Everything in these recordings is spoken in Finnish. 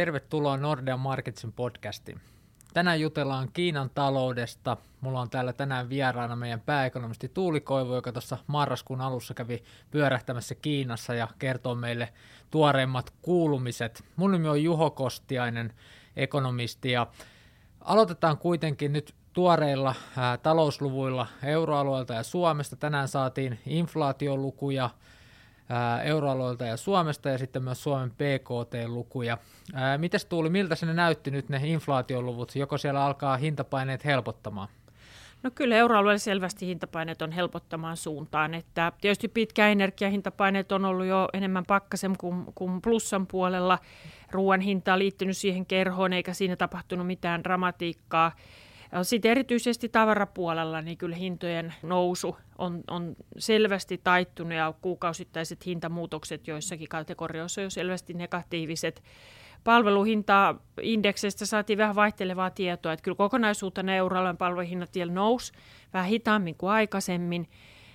Tervetuloa Nordean Marketsin podcastiin. Tänään jutellaan Kiinan taloudesta. Mulla on täällä tänään vieraana meidän pääekonomisti Tuuli Koivu, joka tuossa marraskuun alussa kävi pyörähtämässä Kiinassa ja kertoo meille tuoreimmat kuulumiset. Mun nimi on Juho Kostiainen, ekonomisti, ja aloitetaan kuitenkin nyt tuoreilla ää, talousluvuilla euroalueelta ja Suomesta. Tänään saatiin inflaatiolukuja, euroalueelta ja Suomesta ja sitten myös Suomen PKT-lukuja. Mites Tuuli, miltä se näytti nyt ne inflaatioluvut? Joko siellä alkaa hintapaineet helpottamaan? No kyllä euroalueella selvästi hintapaineet on helpottamaan suuntaan. Että tietysti pitkä energiahintapaineet on ollut jo enemmän pakkasen kuin, kuin plussan puolella. Ruoan hinta on liittynyt siihen kerhoon eikä siinä tapahtunut mitään dramatiikkaa. Sitten erityisesti tavarapuolella niin kyllä hintojen nousu on, on selvästi taittunut ja kuukausittaiset hintamuutokset joissakin kategorioissa on selvästi negatiiviset. Palveluhintaindekseistä saatiin vähän vaihtelevaa tietoa, että kyllä kokonaisuutena euroalueen palveluhinnat vielä nousi vähän hitaammin kuin aikaisemmin,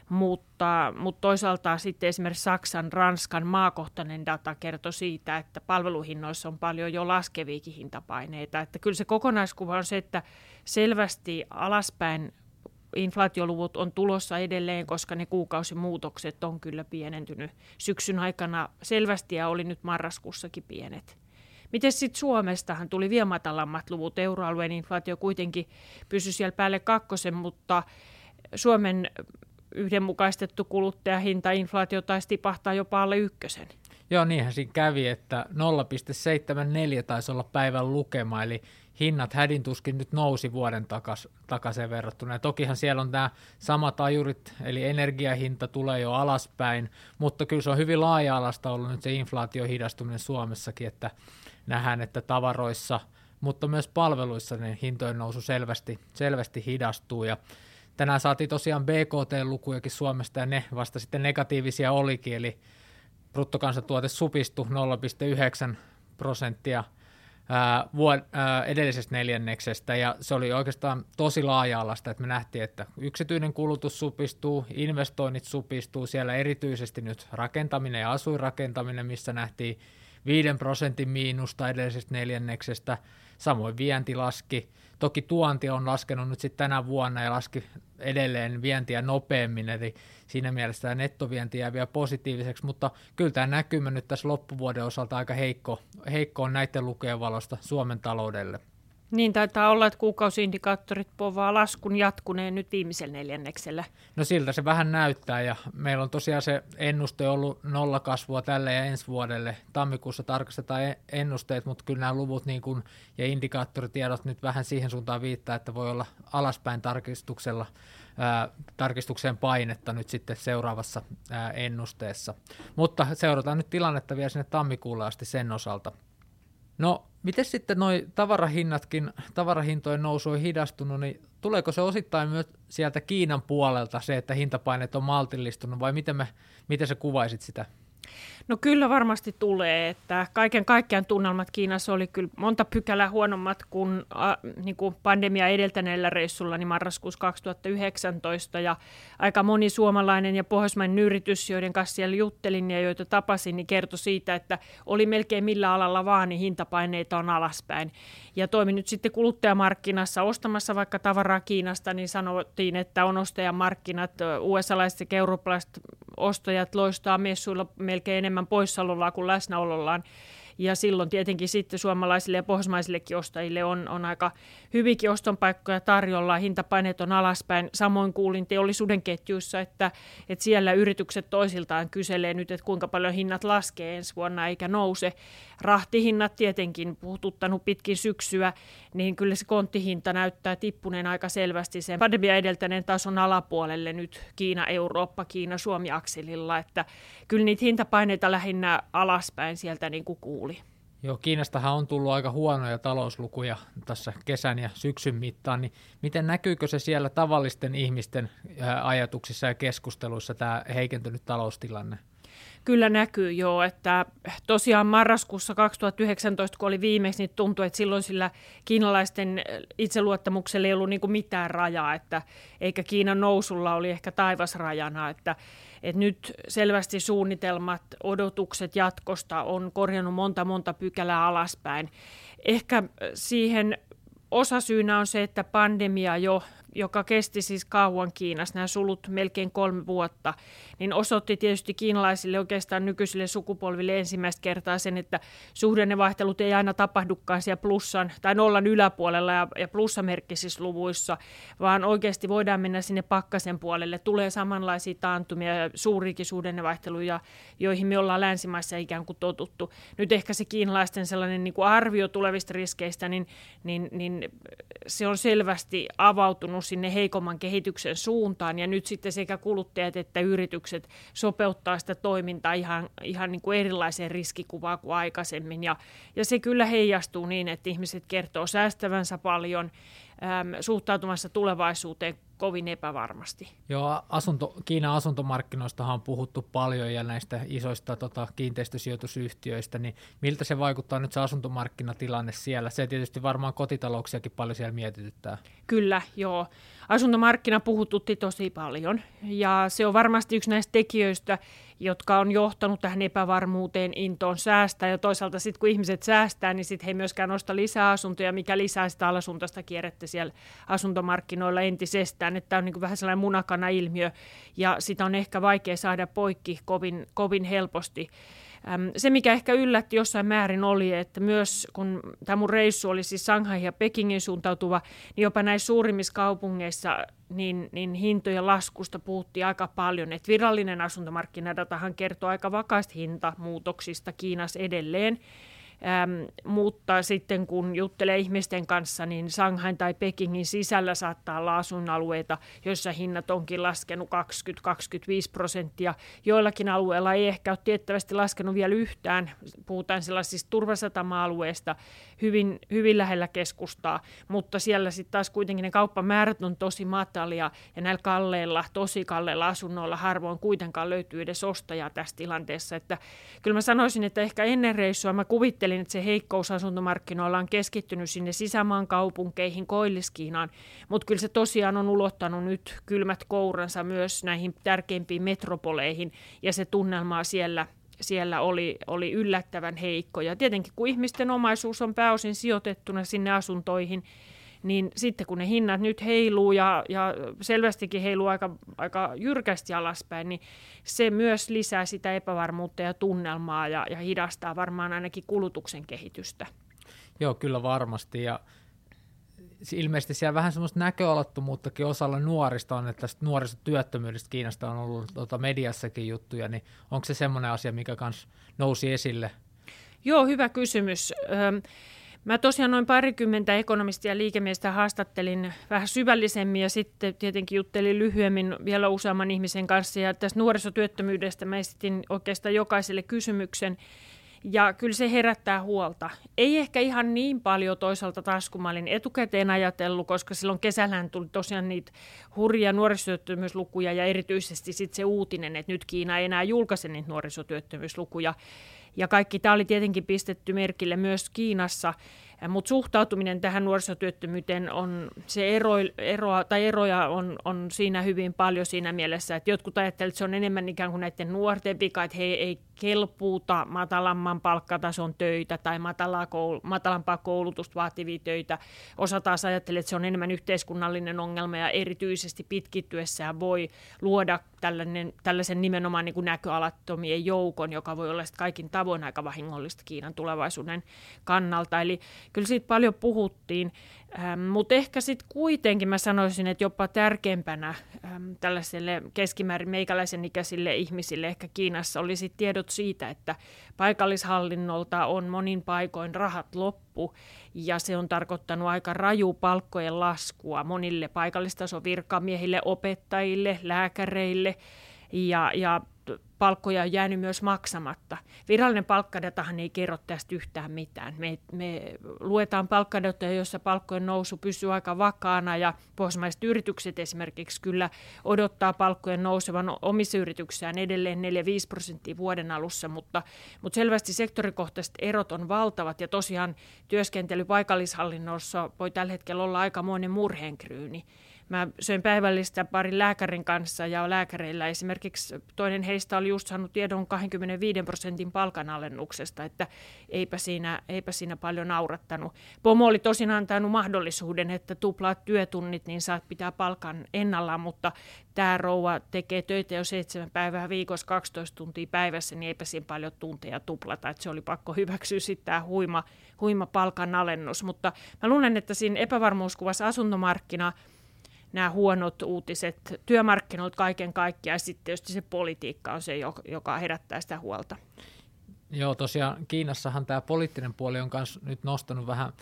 mutta, mutta toisaalta sitten esimerkiksi Saksan, Ranskan maakohtainen data kertoi siitä, että palveluhinnoissa on paljon jo laskeviakin hintapaineita. Että kyllä se kokonaiskuva on se, että selvästi alaspäin inflaatioluvut on tulossa edelleen, koska ne kuukausimuutokset on kyllä pienentynyt syksyn aikana selvästi ja oli nyt marraskuussakin pienet. Miten sitten Suomestahan tuli vielä matalammat luvut? Euroalueen inflaatio kuitenkin pysyi siellä päälle kakkosen, mutta Suomen yhdenmukaistettu kuluttajahinta, inflaatio taisi tipahtaa jopa alle ykkösen. Joo, niinhän siinä kävi, että 0,74 taisi olla päivän lukema, eli hinnat hädintuskin nyt nousi vuoden takas, takaisin verrattuna. Ja tokihan siellä on nämä samat ajurit, eli energiahinta tulee jo alaspäin, mutta kyllä se on hyvin laaja-alasta ollut nyt se inflaatio hidastuminen Suomessakin, että nähdään, että tavaroissa, mutta myös palveluissa niin hintojen nousu selvästi, selvästi hidastuu. Ja tänään saatiin tosiaan BKT-lukujakin Suomesta, ja ne vasta sitten negatiivisia olikin, eli bruttokansantuote supistui 0,9 prosenttia – ää, vuod- ää, edellisestä neljänneksestä, ja se oli oikeastaan tosi laaja-alasta, että me nähtiin, että yksityinen kulutus supistuu, investoinnit supistuu, siellä erityisesti nyt rakentaminen ja asuinrakentaminen, missä nähtiin 5 prosentin miinusta edellisestä neljänneksestä, samoin vienti laski, toki tuonti on laskenut nyt sitten tänä vuonna ja laski edelleen vientiä nopeammin, eli siinä mielessä tämä nettovienti jää vielä positiiviseksi, mutta kyllä tämä näkymä nyt tässä loppuvuoden osalta aika heikko, heikko on näiden lukujen valosta Suomen taloudelle. Niin taitaa olla, että kuukausiindikaattorit povaa laskun jatkuneen nyt viimeisellä neljänneksellä. No siltä se vähän näyttää ja meillä on tosiaan se ennuste ollut nollakasvua tälle ja ensi vuodelle. Tammikuussa tarkastetaan e- ennusteet, mutta kyllä nämä luvut niin kuin, ja indikaattoritiedot nyt vähän siihen suuntaan viittaa, että voi olla alaspäin tarkistuksella tarkistukseen painetta nyt sitten seuraavassa ennusteessa. Mutta seurataan nyt tilannetta vielä sinne tammikuulle asti sen osalta. No, miten sitten noi tavarahinnatkin, tavarahintojen nousu on hidastunut, niin tuleeko se osittain myös sieltä Kiinan puolelta se, että hintapaineet on maltillistunut, vai miten, me, miten sä kuvaisit sitä? No kyllä varmasti tulee, että kaiken kaikkiaan tunnelmat Kiinassa oli kyllä monta pykälää huonommat kuin, äh, niin kuin pandemia edeltäneellä reissulla niin marraskuussa 2019 ja aika moni suomalainen ja pohjoismainen yritys, joiden kanssa siellä juttelin ja joita tapasin, niin kertoi siitä, että oli melkein millä alalla vaan, niin hintapaineita on alaspäin. Ja toimin nyt sitten kuluttajamarkkinassa ostamassa vaikka tavaraa Kiinasta, niin sanottiin, että on ostajamarkkinat, USA-laiset ja eurooppalaiset ostajat loistaa messuilla melkein enemmän poissaolollaan kuin läsnäolollaan. Ja silloin tietenkin sitten suomalaisille ja pohjoismaisillekin ostajille on, on aika hyvinkin ostonpaikkoja tarjolla, hintapaineet on alaspäin. Samoin kuulin teollisuuden ketjuissa, että, että siellä yritykset toisiltaan kyselee nyt, että kuinka paljon hinnat laskee ensi vuonna eikä nouse. Rahtihinnat tietenkin puhututtanut pitkin syksyä, niin kyllä se konttihinta näyttää tippuneen aika selvästi sen pandemia edeltäneen tason alapuolelle nyt Kiina, Eurooppa, Kiina, Suomi-akselilla, että kyllä niitä hintapaineita lähinnä alaspäin sieltä niin kuin kuuli. Joo, Kiinastahan on tullut aika huonoja talouslukuja tässä kesän ja syksyn mittaan, niin miten näkyykö se siellä tavallisten ihmisten ajatuksissa ja keskusteluissa tämä heikentynyt taloustilanne? kyllä näkyy jo, että tosiaan marraskuussa 2019, kun oli viimeksi, niin tuntui, että silloin sillä kiinalaisten itseluottamuksella ei ollut niin kuin mitään rajaa, että eikä Kiinan nousulla oli ehkä taivasrajana, että, että nyt selvästi suunnitelmat, odotukset jatkosta on korjannut monta monta pykälää alaspäin. Ehkä siihen osasyynä on se, että pandemia jo joka kesti siis kauan Kiinassa, nämä sulut melkein kolme vuotta, niin osoitti tietysti kiinalaisille oikeastaan nykyisille sukupolville ensimmäistä kertaa sen, että suhdannevaihtelut ei aina tapahdukaan siellä plussan tai nollan yläpuolella ja, ja plussamerkkisissä luvuissa, vaan oikeasti voidaan mennä sinne pakkasen puolelle. Tulee samanlaisia taantumia ja suuriikin suhdannevaihteluja, joihin me ollaan länsimaissa ikään kuin totuttu. Nyt ehkä se kiinalaisten sellainen niin kuin arvio tulevista riskeistä, niin, niin, niin se on selvästi avautunut sinne heikomman kehityksen suuntaan. Ja nyt sitten sekä kuluttajat että yritykset sopeuttaa sitä toimintaa ihan, ihan niin kuin erilaiseen riskikuvaan kuin aikaisemmin. Ja, ja se kyllä heijastuu niin, että ihmiset kertoo säästävänsä paljon, äm, suhtautumassa tulevaisuuteen kovin epävarmasti. Joo, asunto, Kiinan asuntomarkkinoista on puhuttu paljon ja näistä isoista tota, kiinteistösijoitusyhtiöistä, niin miltä se vaikuttaa nyt se asuntomarkkinatilanne siellä? Se tietysti varmaan kotitalouksiakin paljon siellä mietityttää. Kyllä, joo. Asuntomarkkina puhututti tosi paljon. Ja se on varmasti yksi näistä tekijöistä, jotka on johtanut tähän epävarmuuteen, intoon säästää. Ja toisaalta sitten kun ihmiset säästää, niin sitten he ei myöskään nosta lisää asuntoja, mikä lisää sitä alasuntaista kierrettä siellä asuntomarkkinoilla entisestään, että tämä on niin vähän sellainen munakana-ilmiö ja sitä on ehkä vaikea saada poikki kovin, kovin helposti. Se, mikä ehkä yllätti jossain määrin oli, että myös kun tämä mun reissu oli siis Shanghai ja Pekingin suuntautuva, niin jopa näissä suurimmissa kaupungeissa niin, niin hintojen laskusta puhuttiin aika paljon. Että virallinen asuntomarkkinadatahan kertoo aika vakaista hintamuutoksista Kiinassa edelleen. Ähm, mutta sitten kun juttelee ihmisten kanssa, niin Shanghain tai Pekingin sisällä saattaa olla asuinalueita, joissa hinnat onkin laskenut 20-25 prosenttia. Joillakin alueilla ei ehkä ole tiettävästi laskenut vielä yhtään. Puhutaan sellaisista turvasatama-alueista hyvin, hyvin lähellä keskustaa, mutta siellä sitten taas kuitenkin ne kauppamäärät on tosi matalia ja näillä kalleilla, tosi kalleilla asunnoilla harvoin kuitenkaan löytyy edes ostajaa tässä tilanteessa. Että kyllä mä sanoisin, että ehkä ennen reissua mä kuvittelin, ajattelin, että se heikkous asuntomarkkinoilla on keskittynyt sinne sisämaan kaupunkeihin, Koilliskiinaan, mutta kyllä se tosiaan on ulottanut nyt kylmät kouransa myös näihin tärkeimpiin metropoleihin, ja se tunnelma siellä siellä oli, oli yllättävän heikko. Ja tietenkin kun ihmisten omaisuus on pääosin sijoitettuna sinne asuntoihin, niin sitten kun ne hinnat nyt heiluu ja, ja selvästikin heiluu aika, aika jyrkästi alaspäin, niin se myös lisää sitä epävarmuutta ja tunnelmaa ja, ja hidastaa varmaan ainakin kulutuksen kehitystä. Joo, kyllä varmasti. Ja ilmeisesti siellä vähän semmoista näköalattomuuttakin osalla nuorista on, että tästä nuorisotyöttömyydestä Kiinasta on ollut tuota mediassakin juttuja, niin onko se semmoinen asia, mikä kanssa nousi esille? Joo, hyvä kysymys. Öm, Mä tosiaan noin parikymmentä ekonomistia ja liikemiestä haastattelin vähän syvällisemmin ja sitten tietenkin juttelin lyhyemmin vielä useamman ihmisen kanssa. Ja tästä nuorisotyöttömyydestä mä esitin oikeastaan jokaiselle kysymyksen. Ja kyllä se herättää huolta. Ei ehkä ihan niin paljon toisaalta taas, kun mä olin etukäteen ajatellut, koska silloin kesällähän tuli tosiaan niitä hurjia nuorisotyöttömyyslukuja ja erityisesti sitten se uutinen, että nyt Kiina ei enää julkaise niitä nuorisotyöttömyyslukuja. Ja kaikki tämä oli tietenkin pistetty merkille myös Kiinassa, mutta suhtautuminen tähän nuorisotyöttömyyteen on, se ero, eroa, tai eroja on, on siinä hyvin paljon siinä mielessä, että jotkut ajattelevat, että se on enemmän ikään kuin näiden nuorten vika, että he ei kelpuuta matalamman palkkatason töitä tai matalaa koul- matalampaa koulutusta vaativia töitä. Osa taas ajattelee, että se on enemmän yhteiskunnallinen ongelma ja erityisesti pitkittyessään voi luoda tällainen, tällaisen nimenomaan niin kuin näköalattomien joukon, joka voi olla kaikin tavoin aika vahingollista Kiinan tulevaisuuden kannalta. Eli kyllä siitä paljon puhuttiin, ähm, mutta ehkä sitten kuitenkin mä sanoisin, että jopa tärkeimpänä ähm, tällaiselle keskimäärin meikäläisen ikäisille ihmisille ehkä Kiinassa oli sit tiedot siitä, että paikallishallinnolta on monin paikoin rahat loppu ja se on tarkoittanut aika raju palkkojen laskua monille paikallistason virkamiehille, opettajille, lääkäreille. Ja, ja palkkoja on jäänyt myös maksamatta. Virallinen palkkadatahan ei kerro tästä yhtään mitään. Me, me luetaan palkkadatoja, joissa palkkojen nousu pysyy aika vakaana ja pohjoismaiset yritykset esimerkiksi kyllä odottaa palkkojen nousevan omissa yrityksissään edelleen 4-5 prosenttia vuoden alussa, mutta, mutta selvästi sektorikohtaiset erot on valtavat ja tosiaan työskentely paikallishallinnossa voi tällä hetkellä olla aikamoinen murheenkryyni. Mä söin päivällistä parin lääkärin kanssa ja lääkäreillä esimerkiksi toinen heistä oli just saanut tiedon 25 prosentin palkanalennuksesta, että eipä siinä, eipä siinä paljon naurattanut. Pomo oli tosin antanut mahdollisuuden, että tuplaat työtunnit, niin saat pitää palkan ennallaan, mutta tämä rouva tekee töitä jo seitsemän päivää viikossa 12 tuntia päivässä, niin eipä siinä paljon tunteja tuplata, että se oli pakko hyväksyä sitten tämä huima, huima palkanalennus. Mutta mä luulen, että siinä epävarmuuskuvassa asuntomarkkina – nämä huonot uutiset työmarkkinoilta kaiken kaikkiaan, ja sitten tietysti se politiikka on se, joka herättää sitä huolta. Joo, tosiaan Kiinassahan tämä poliittinen puoli on myös nyt nostanut vähän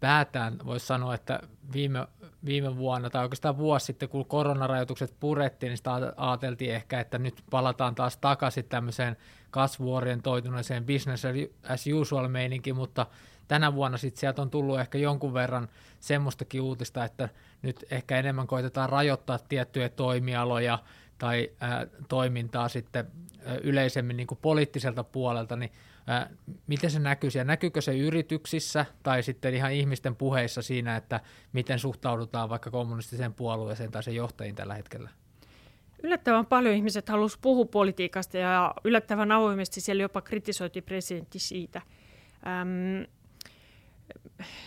päätään. Voisi sanoa, että viime, viime vuonna tai oikeastaan vuosi sitten, kun koronarajoitukset purettiin, niin sitä ajateltiin ehkä, että nyt palataan taas takaisin tämmöiseen kasvuorientoituneeseen business as usual meininkin, mutta tänä vuonna sitten sieltä on tullut ehkä jonkun verran semmoistakin uutista, että nyt ehkä enemmän koitetaan rajoittaa tiettyjä toimialoja tai ää, toimintaa sitten ää, yleisemmin niin kuin poliittiselta puolelta, niin ää, miten se näkyy siellä? Näkyykö se yrityksissä tai sitten ihan ihmisten puheissa siinä, että miten suhtaudutaan vaikka kommunistiseen puolueeseen tai sen johtajiin tällä hetkellä? Yllättävän paljon ihmiset halusivat puhua politiikasta ja yllättävän avoimesti siellä jopa kritisoitiin presidentti siitä. Öm,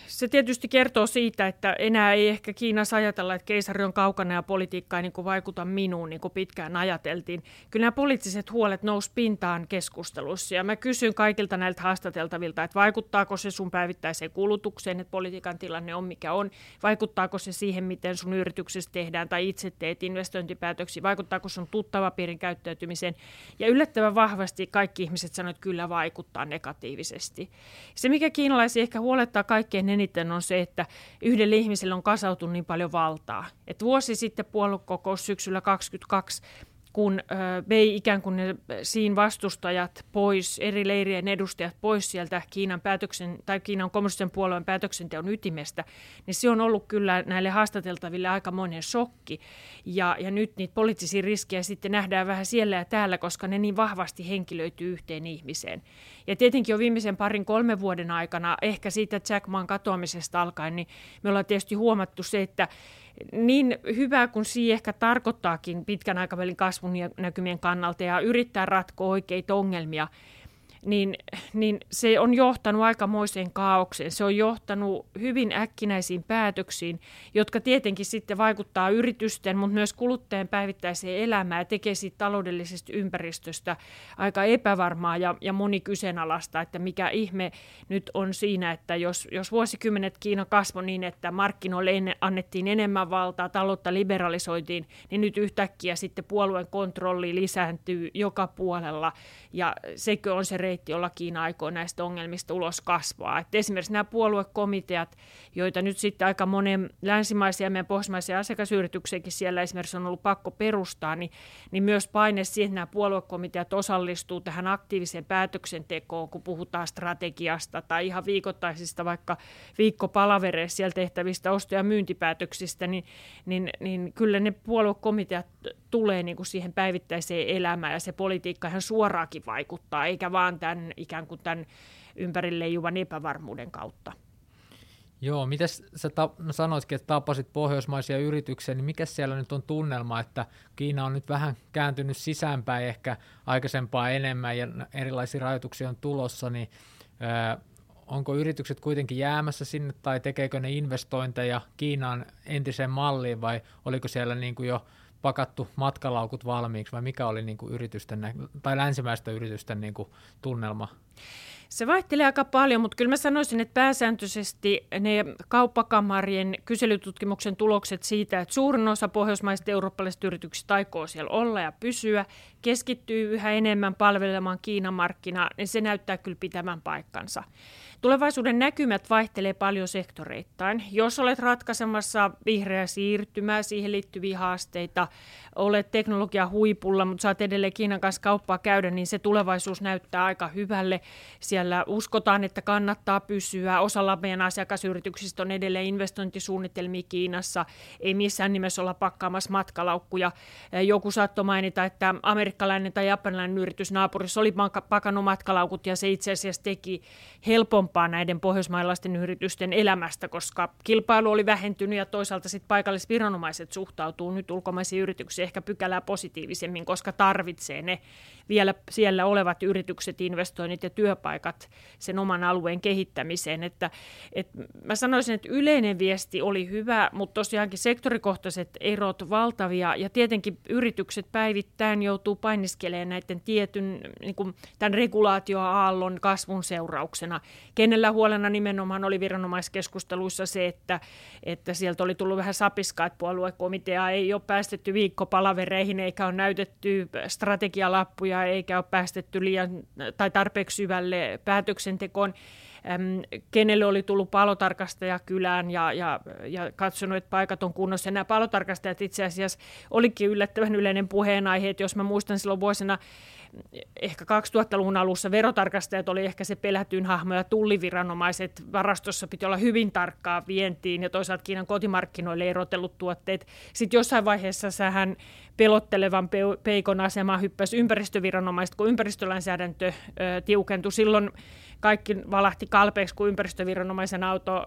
se tietysti kertoo siitä, että enää ei ehkä Kiinassa ajatella, että keisari on kaukana ja politiikka ei niin kuin vaikuta minuun, niin kuin pitkään ajateltiin. Kyllä nämä poliittiset huolet nousi pintaan keskustelussa ja mä kysyn kaikilta näiltä haastateltavilta, että vaikuttaako se sun päivittäiseen kulutukseen, että politiikan tilanne on mikä on, vaikuttaako se siihen, miten sun yrityksessä tehdään tai itse teet investointipäätöksiä, vaikuttaako sun tuttava piirin käyttäytymiseen. Ja yllättävän vahvasti kaikki ihmiset sanoivat, että kyllä vaikuttaa negatiivisesti. Se, mikä kiinalaisia ehkä huolettaa kaikkein eniten on se, että yhdelle ihmiselle on kasautunut niin paljon valtaa. Et vuosi sitten puoluekokous syksyllä 2022 kun vei ikään kuin ne siinä vastustajat pois, eri leirien edustajat pois sieltä Kiinan, päätöksen, tai Kiinan kommunistisen puolueen päätöksenteon ytimestä, niin se on ollut kyllä näille haastateltaville aika monen shokki. Ja, ja nyt niitä poliittisia riskejä sitten nähdään vähän siellä ja täällä, koska ne niin vahvasti henkilöityy yhteen ihmiseen. Ja tietenkin jo viimeisen parin kolmen vuoden aikana, ehkä siitä Jack Maan katoamisesta alkaen, niin me ollaan tietysti huomattu se, että niin hyvä kuin siihen ehkä tarkoittaakin pitkän aikavälin kasvun näkymien kannalta ja yrittää ratkoa oikeita ongelmia, niin, niin se on johtanut aikamoiseen kaaukseen. Se on johtanut hyvin äkkinäisiin päätöksiin, jotka tietenkin sitten vaikuttaa yritysten, mutta myös kuluttajien päivittäiseen elämään ja tekee siitä taloudellisesta ympäristöstä aika epävarmaa ja, ja monikyseenalaista, että mikä ihme nyt on siinä, että jos, jos vuosikymmenet Kiina kasvoi niin, että markkinoille annettiin enemmän valtaa, taloutta liberalisoitiin, niin nyt yhtäkkiä sitten puolueen kontrolli lisääntyy joka puolella ja sekö on se reitti, jolla Kiina aikoo näistä ongelmista ulos kasvaa. Et esimerkiksi nämä puoluekomiteat, joita nyt sitten aika monen länsimaisia ja meidän pohjoismaisia asiakasyrityksiäkin siellä esimerkiksi on ollut pakko perustaa, niin, niin myös paine siihen, että nämä puoluekomiteat osallistuu tähän aktiiviseen päätöksentekoon, kun puhutaan strategiasta tai ihan viikoittaisista vaikka viikkopalavereissa siellä tehtävistä osto- ja myyntipäätöksistä, niin, niin, niin kyllä ne puoluekomiteat tulee niin kuin siihen päivittäiseen elämään ja se politiikka ihan suoraakin vaikuttaa, eikä vaan tämän ikään kuin tämän ympärille juvan epävarmuuden kautta. Joo, miten sä ta- no sanoitkin, että tapasit pohjoismaisia yrityksiä, niin mikä siellä nyt on tunnelma, että Kiina on nyt vähän kääntynyt sisäänpäin ehkä aikaisempaa enemmän ja erilaisia rajoituksia on tulossa, niin ö, onko yritykset kuitenkin jäämässä sinne tai tekeekö ne investointeja Kiinaan entiseen malliin vai oliko siellä niin kuin jo pakattu matkalaukut valmiiksi vai mikä oli niin kuin yritysten tai länsimäisten yritysten niin kuin tunnelma? Se vaihtelee aika paljon, mutta kyllä mä sanoisin, että pääsääntöisesti ne kauppakamarien kyselytutkimuksen tulokset siitä, että suurin osa pohjoismaisista eurooppalaisista yrityksistä aikoo siellä olla ja pysyä, keskittyy yhä enemmän palvelemaan Kiinan markkinaa, niin se näyttää kyllä pitämään paikkansa. Tulevaisuuden näkymät vaihtelee paljon sektoreittain. Jos olet ratkaisemassa vihreää siirtymää, siihen liittyviä haasteita, olet teknologia huipulla, mutta saat edelleen Kiinan kanssa kauppaa käydä, niin se tulevaisuus näyttää aika hyvälle. Siellä uskotaan, että kannattaa pysyä. Osalla meidän asiakasyrityksistä on edelleen investointisuunnitelmia Kiinassa. Ei missään nimessä olla pakkaamassa matkalaukkuja. Joku saattoi mainita, että amerikkalainen tai japanilainen yritys naapurissa oli pakannut matkalaukut ja se itse asiassa teki helpompaa näiden pohjoismailaisten yritysten elämästä, koska kilpailu oli vähentynyt ja toisaalta sitten paikalliset viranomaiset suhtautuu nyt ulkomaisiin yrityksiin ehkä pykälää positiivisemmin, koska tarvitsee ne vielä siellä olevat yritykset, investoinnit ja työpaikat sen oman alueen kehittämiseen. Että, et mä sanoisin, että yleinen viesti oli hyvä, mutta tosiaankin sektorikohtaiset erot valtavia ja tietenkin yritykset päivittäin joutuu painiskelemaan näiden tietyn niin kuin tämän regulaatioaallon kasvun seurauksena. Kenellä huolena nimenomaan oli viranomaiskeskusteluissa se, että, että sieltä oli tullut vähän sapiskaa, että puoluekomitea ei ole päästetty viikkopalavereihin eikä ole näytetty strategialappuja eikä ole päästetty liian tai tarpeeksi syvälle päätöksentekoon kenelle oli tullut palotarkastaja kylään ja, ja, ja katsonut, että paikat on kunnossa. Nämä palotarkastajat itse asiassa olikin yllättävän yleinen puheenaihe, että jos mä muistan silloin vuosina ehkä 2000-luvun alussa verotarkastajat oli ehkä se pelätyin hahmo ja tulliviranomaiset varastossa piti olla hyvin tarkkaa vientiin ja toisaalta Kiinan kotimarkkinoille erotellut tuotteet. Sitten jossain vaiheessa sähän pelottelevan peikon asema hyppäsi ympäristöviranomaiset, kun ympäristölainsäädäntö tiukentui. Silloin kaikki valahti kalpeeksi, kun ympäristöviranomaisen auto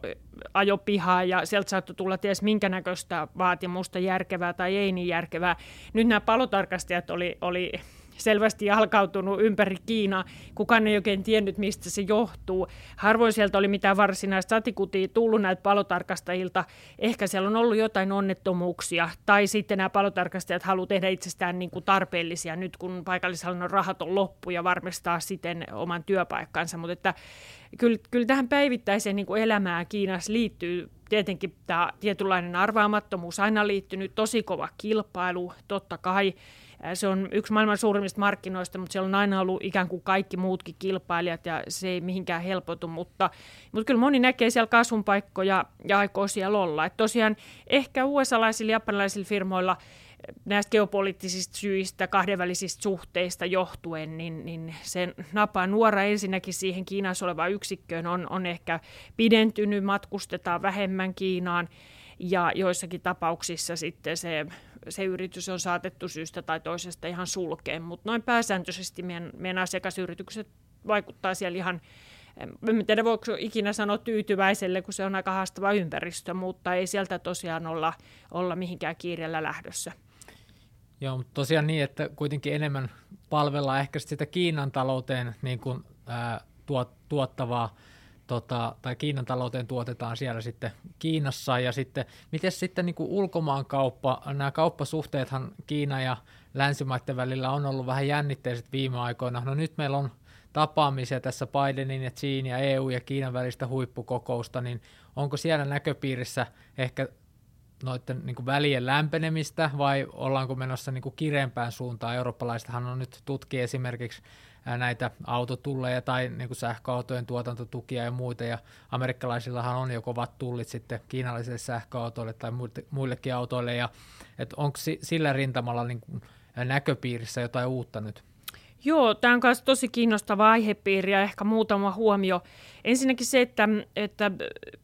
ajo pihaa ja sieltä saattoi tulla ties minkä näköistä vaatimusta, järkevää tai ei niin järkevää. Nyt nämä palotarkastajat oli, oli selvästi jalkautunut ympäri Kiinaa. Kukaan ei oikein tiennyt, mistä se johtuu. Harvoin sieltä oli mitään varsinaista satikutia tullut näiltä palotarkastajilta. Ehkä siellä on ollut jotain onnettomuuksia. Tai sitten nämä palotarkastajat haluavat tehdä itsestään niin kuin tarpeellisia nyt, kun paikallishallinnon rahat on loppu ja varmistaa siten oman työpaikkansa. Mutta että kyllä, kyllä tähän päivittäiseen niin kuin elämään Kiinassa liittyy tietenkin tämä tietynlainen arvaamattomuus aina liittynyt, tosi kova kilpailu, totta kai. Se on yksi maailman suurimmista markkinoista, mutta siellä on aina ollut ikään kuin kaikki muutkin kilpailijat ja se ei mihinkään helpotu, mutta, mutta kyllä moni näkee siellä kasvun paikkoja ja aikoo siellä olla. Et tosiaan ehkä USA-laisilla ja japanilaisilla firmoilla näistä geopoliittisista syistä, kahdenvälisistä suhteista johtuen, niin, niin se napa nuora ensinnäkin siihen Kiinassa olevaan yksikköön on, on ehkä pidentynyt, matkustetaan vähemmän Kiinaan ja joissakin tapauksissa sitten se se yritys on saatettu syystä tai toisesta ihan sulkeen, mutta noin pääsääntöisesti meidän, meidän asiakasyritykset vaikuttaa siellä ihan, en tiedä voiko ikinä sanoa tyytyväiselle, kun se on aika haastava ympäristö, mutta ei sieltä tosiaan olla, olla mihinkään kiireellä lähdössä. Joo, mutta tosiaan niin, että kuitenkin enemmän palvellaan ehkä sitä Kiinan talouteen niin kuin, ää, tuot, tuottavaa tota, tai Kiinan talouteen tuotetaan siellä sitten Kiinassa ja sitten, miten sitten niin kuin ulkomaankauppa, nämä kauppasuhteethan Kiina ja länsimaiden välillä on ollut vähän jännitteiset viime aikoina. No nyt meillä on tapaamisia tässä Bidenin ja Xi ja EU ja Kiinan välistä huippukokousta, niin onko siellä näköpiirissä ehkä noiden niin välien lämpenemistä vai ollaanko menossa niin kireempään suuntaan? Eurooppalaisethan on nyt tutki esimerkiksi näitä autotulleja tai niin kuin sähköautojen tuotantotukia ja muita, ja amerikkalaisillahan on jo kovat tullit sitten kiinalaisille sähköautoille tai muillekin autoille, ja onko sillä rintamalla niin kuin näköpiirissä jotain uutta nyt? Joo, tämä on myös tosi kiinnostava aihepiiri ja ehkä muutama huomio. Ensinnäkin se, että, että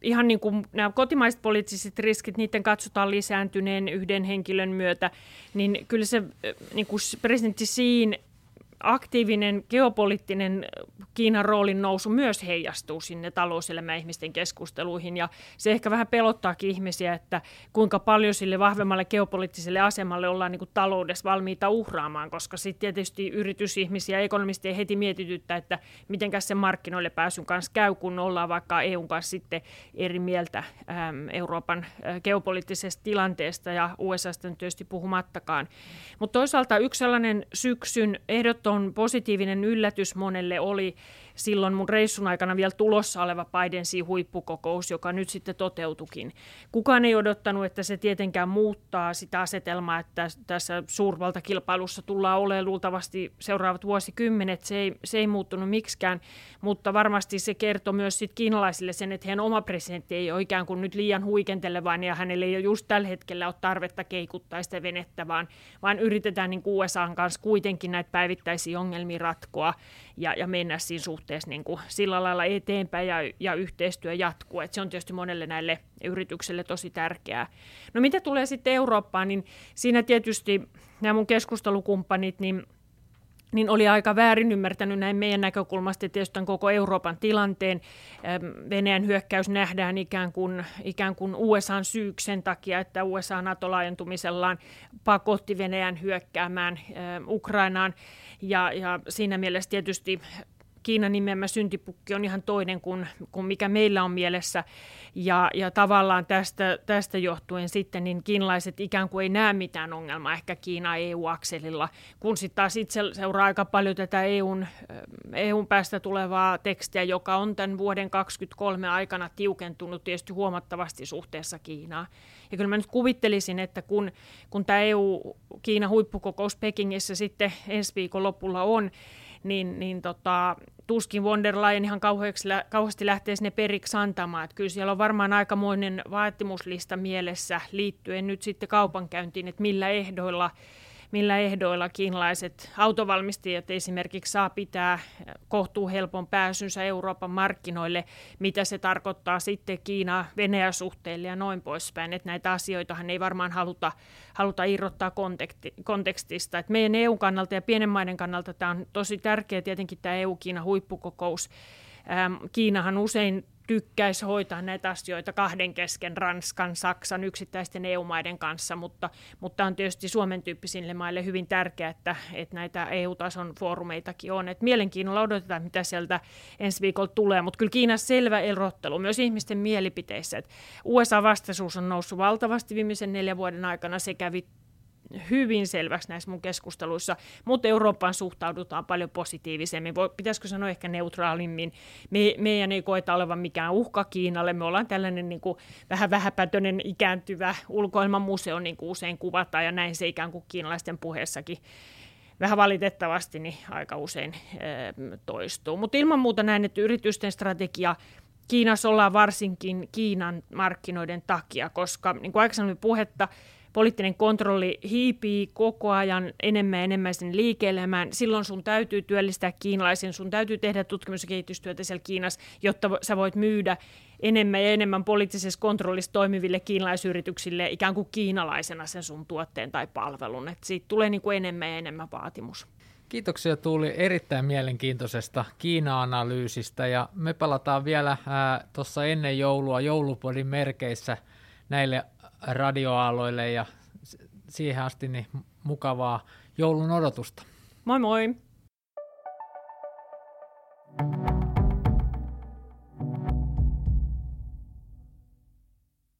ihan niin kuin nämä kotimaiset poliittiset riskit, niiden katsotaan lisääntyneen yhden henkilön myötä, niin kyllä se niin kuin presidentti Siin aktiivinen geopoliittinen Kiinan roolin nousu myös heijastuu sinne talouselämän ihmisten keskusteluihin ja se ehkä vähän pelottaakin ihmisiä, että kuinka paljon sille vahvemmalle geopoliittiselle asemalle ollaan niin kuin taloudessa valmiita uhraamaan, koska sitten tietysti yritysihmisiä ja ekonomisteja heti mietityttää, että miten se markkinoille pääsyn kanssa käy, kun ollaan vaikka EUn kanssa sitten eri mieltä Euroopan ä, geopoliittisesta tilanteesta ja USAsta tietysti puhumattakaan. Mutta toisaalta yksi sellainen syksyn ehdoton positiivinen yllätys monelle oli silloin mun reissun aikana vielä tulossa oleva Bidensin huippukokous, joka nyt sitten toteutukin. Kukaan ei odottanut, että se tietenkään muuttaa sitä asetelmaa, että tässä suurvaltakilpailussa tullaan olemaan luultavasti seuraavat vuosikymmenet. Se ei, se ei muuttunut miksikään, mutta varmasti se kertoo myös sit kiinalaisille sen, että heidän oma presidentti ei ole ikään kuin nyt liian huikentelevainen ja hänelle ei ole just tällä hetkellä ole tarvetta keikuttaa sitä venettä, vaan, vaan yritetään niin USAn kanssa kuitenkin näitä päivittäisiä ongelmia ratkoa ja, ja mennä siinä suhteessa niin kuin sillä lailla eteenpäin ja, ja yhteistyö jatkuu. Et se on tietysti monelle näille yrityksille tosi tärkeää. No mitä tulee sitten Eurooppaan, niin siinä tietysti nämä mun keskustelukumppanit, niin niin oli aika väärin ymmärtänyt näin meidän näkökulmasta tietysti tämän koko Euroopan tilanteen. Venäjän hyökkäys nähdään ikään kuin, ikään kuin USAn syyksen takia, että USA NATO-laajentumisellaan pakotti Venäjän hyökkäämään Ukrainaan. Ja, ja siinä mielessä tietysti Kiinan nimeämä syntipukki on ihan toinen kuin, kuin mikä meillä on mielessä. Ja, ja tavallaan tästä, tästä johtuen sitten niin kiinalaiset ikään kuin ei näe mitään ongelmaa ehkä Kiina-EU-akselilla, kun sitten taas itse seuraa aika paljon tätä EUn, EUn päästä tulevaa tekstiä, joka on tämän vuoden 2023 aikana tiukentunut tietysti huomattavasti suhteessa Kiinaan. Ja kyllä mä nyt kuvittelisin, että kun, kun tämä EU-Kiina-huippukokous Pekingissä sitten ensi viikon lopulla on, niin, niin tota, tuskin von der Leyen ihan kauheasti lähtee sinne periksi antamaan. Että kyllä siellä on varmaan aikamoinen vaatimuslista mielessä liittyen nyt sitten kaupankäyntiin, että millä ehdoilla millä ehdoilla kiinalaiset autovalmistajat esimerkiksi saa pitää kohtuu helpon pääsynsä Euroopan markkinoille, mitä se tarkoittaa sitten Kiina-Venäjä-suhteille ja noin poispäin. Että näitä asioitahan ei varmaan haluta, haluta irrottaa konteksti, kontekstista. Että meidän EU-kannalta ja pienen maiden kannalta tämä on tosi tärkeä tietenkin tämä EU-Kiina-huippukokous. Kiinahan usein tykkäisi hoitaa näitä asioita kahden kesken Ranskan, Saksan, yksittäisten EU-maiden kanssa, mutta, mutta on tietysti Suomen tyyppisille maille hyvin tärkeää, että, että näitä EU-tason foorumeitakin on. Et mielenkiinnolla odotetaan, mitä sieltä ensi viikolla tulee, mutta kyllä Kiinassa selvä erottelu myös ihmisten mielipiteissä. USA-vastaisuus on noussut valtavasti viimeisen neljän vuoden aikana. Se kävi hyvin selväksi näissä mun keskusteluissa, mutta Eurooppaan suhtaudutaan paljon positiivisemmin. Pitäisikö sanoa ehkä neutraalimmin? Me, meidän ei koeta olevan mikään uhka Kiinalle. Me ollaan tällainen niin kuin, vähän vähäpätöinen ikääntyvä ulkoilmamuseo, niin kuin usein kuvataan, ja näin se ikään kuin kiinalaisten puheessakin vähän valitettavasti niin aika usein toistuu. Mutta ilman muuta näin, että yritysten strategia Kiinassa ollaan varsinkin Kiinan markkinoiden takia, koska niin kuin aikaisemmin puhetta, poliittinen kontrolli hiipii koko ajan enemmän ja enemmän sen liike-elämään, silloin sun täytyy työllistää kiinalaisen, sun täytyy tehdä tutkimus- ja kehitystyötä siellä Kiinassa, jotta sä voit myydä enemmän ja enemmän poliittisessa kontrollissa toimiville kiinalaisyrityksille ikään kuin kiinalaisena sen sun tuotteen tai palvelun. Et siitä tulee niin kuin enemmän ja enemmän vaatimus. Kiitoksia Tuuli erittäin mielenkiintoisesta Kiina-analyysistä ja me palataan vielä tuossa ennen joulua joulupodin merkeissä näille radioaalloille ja siihen asti niin mukavaa joulun odotusta. Moi moi! thank you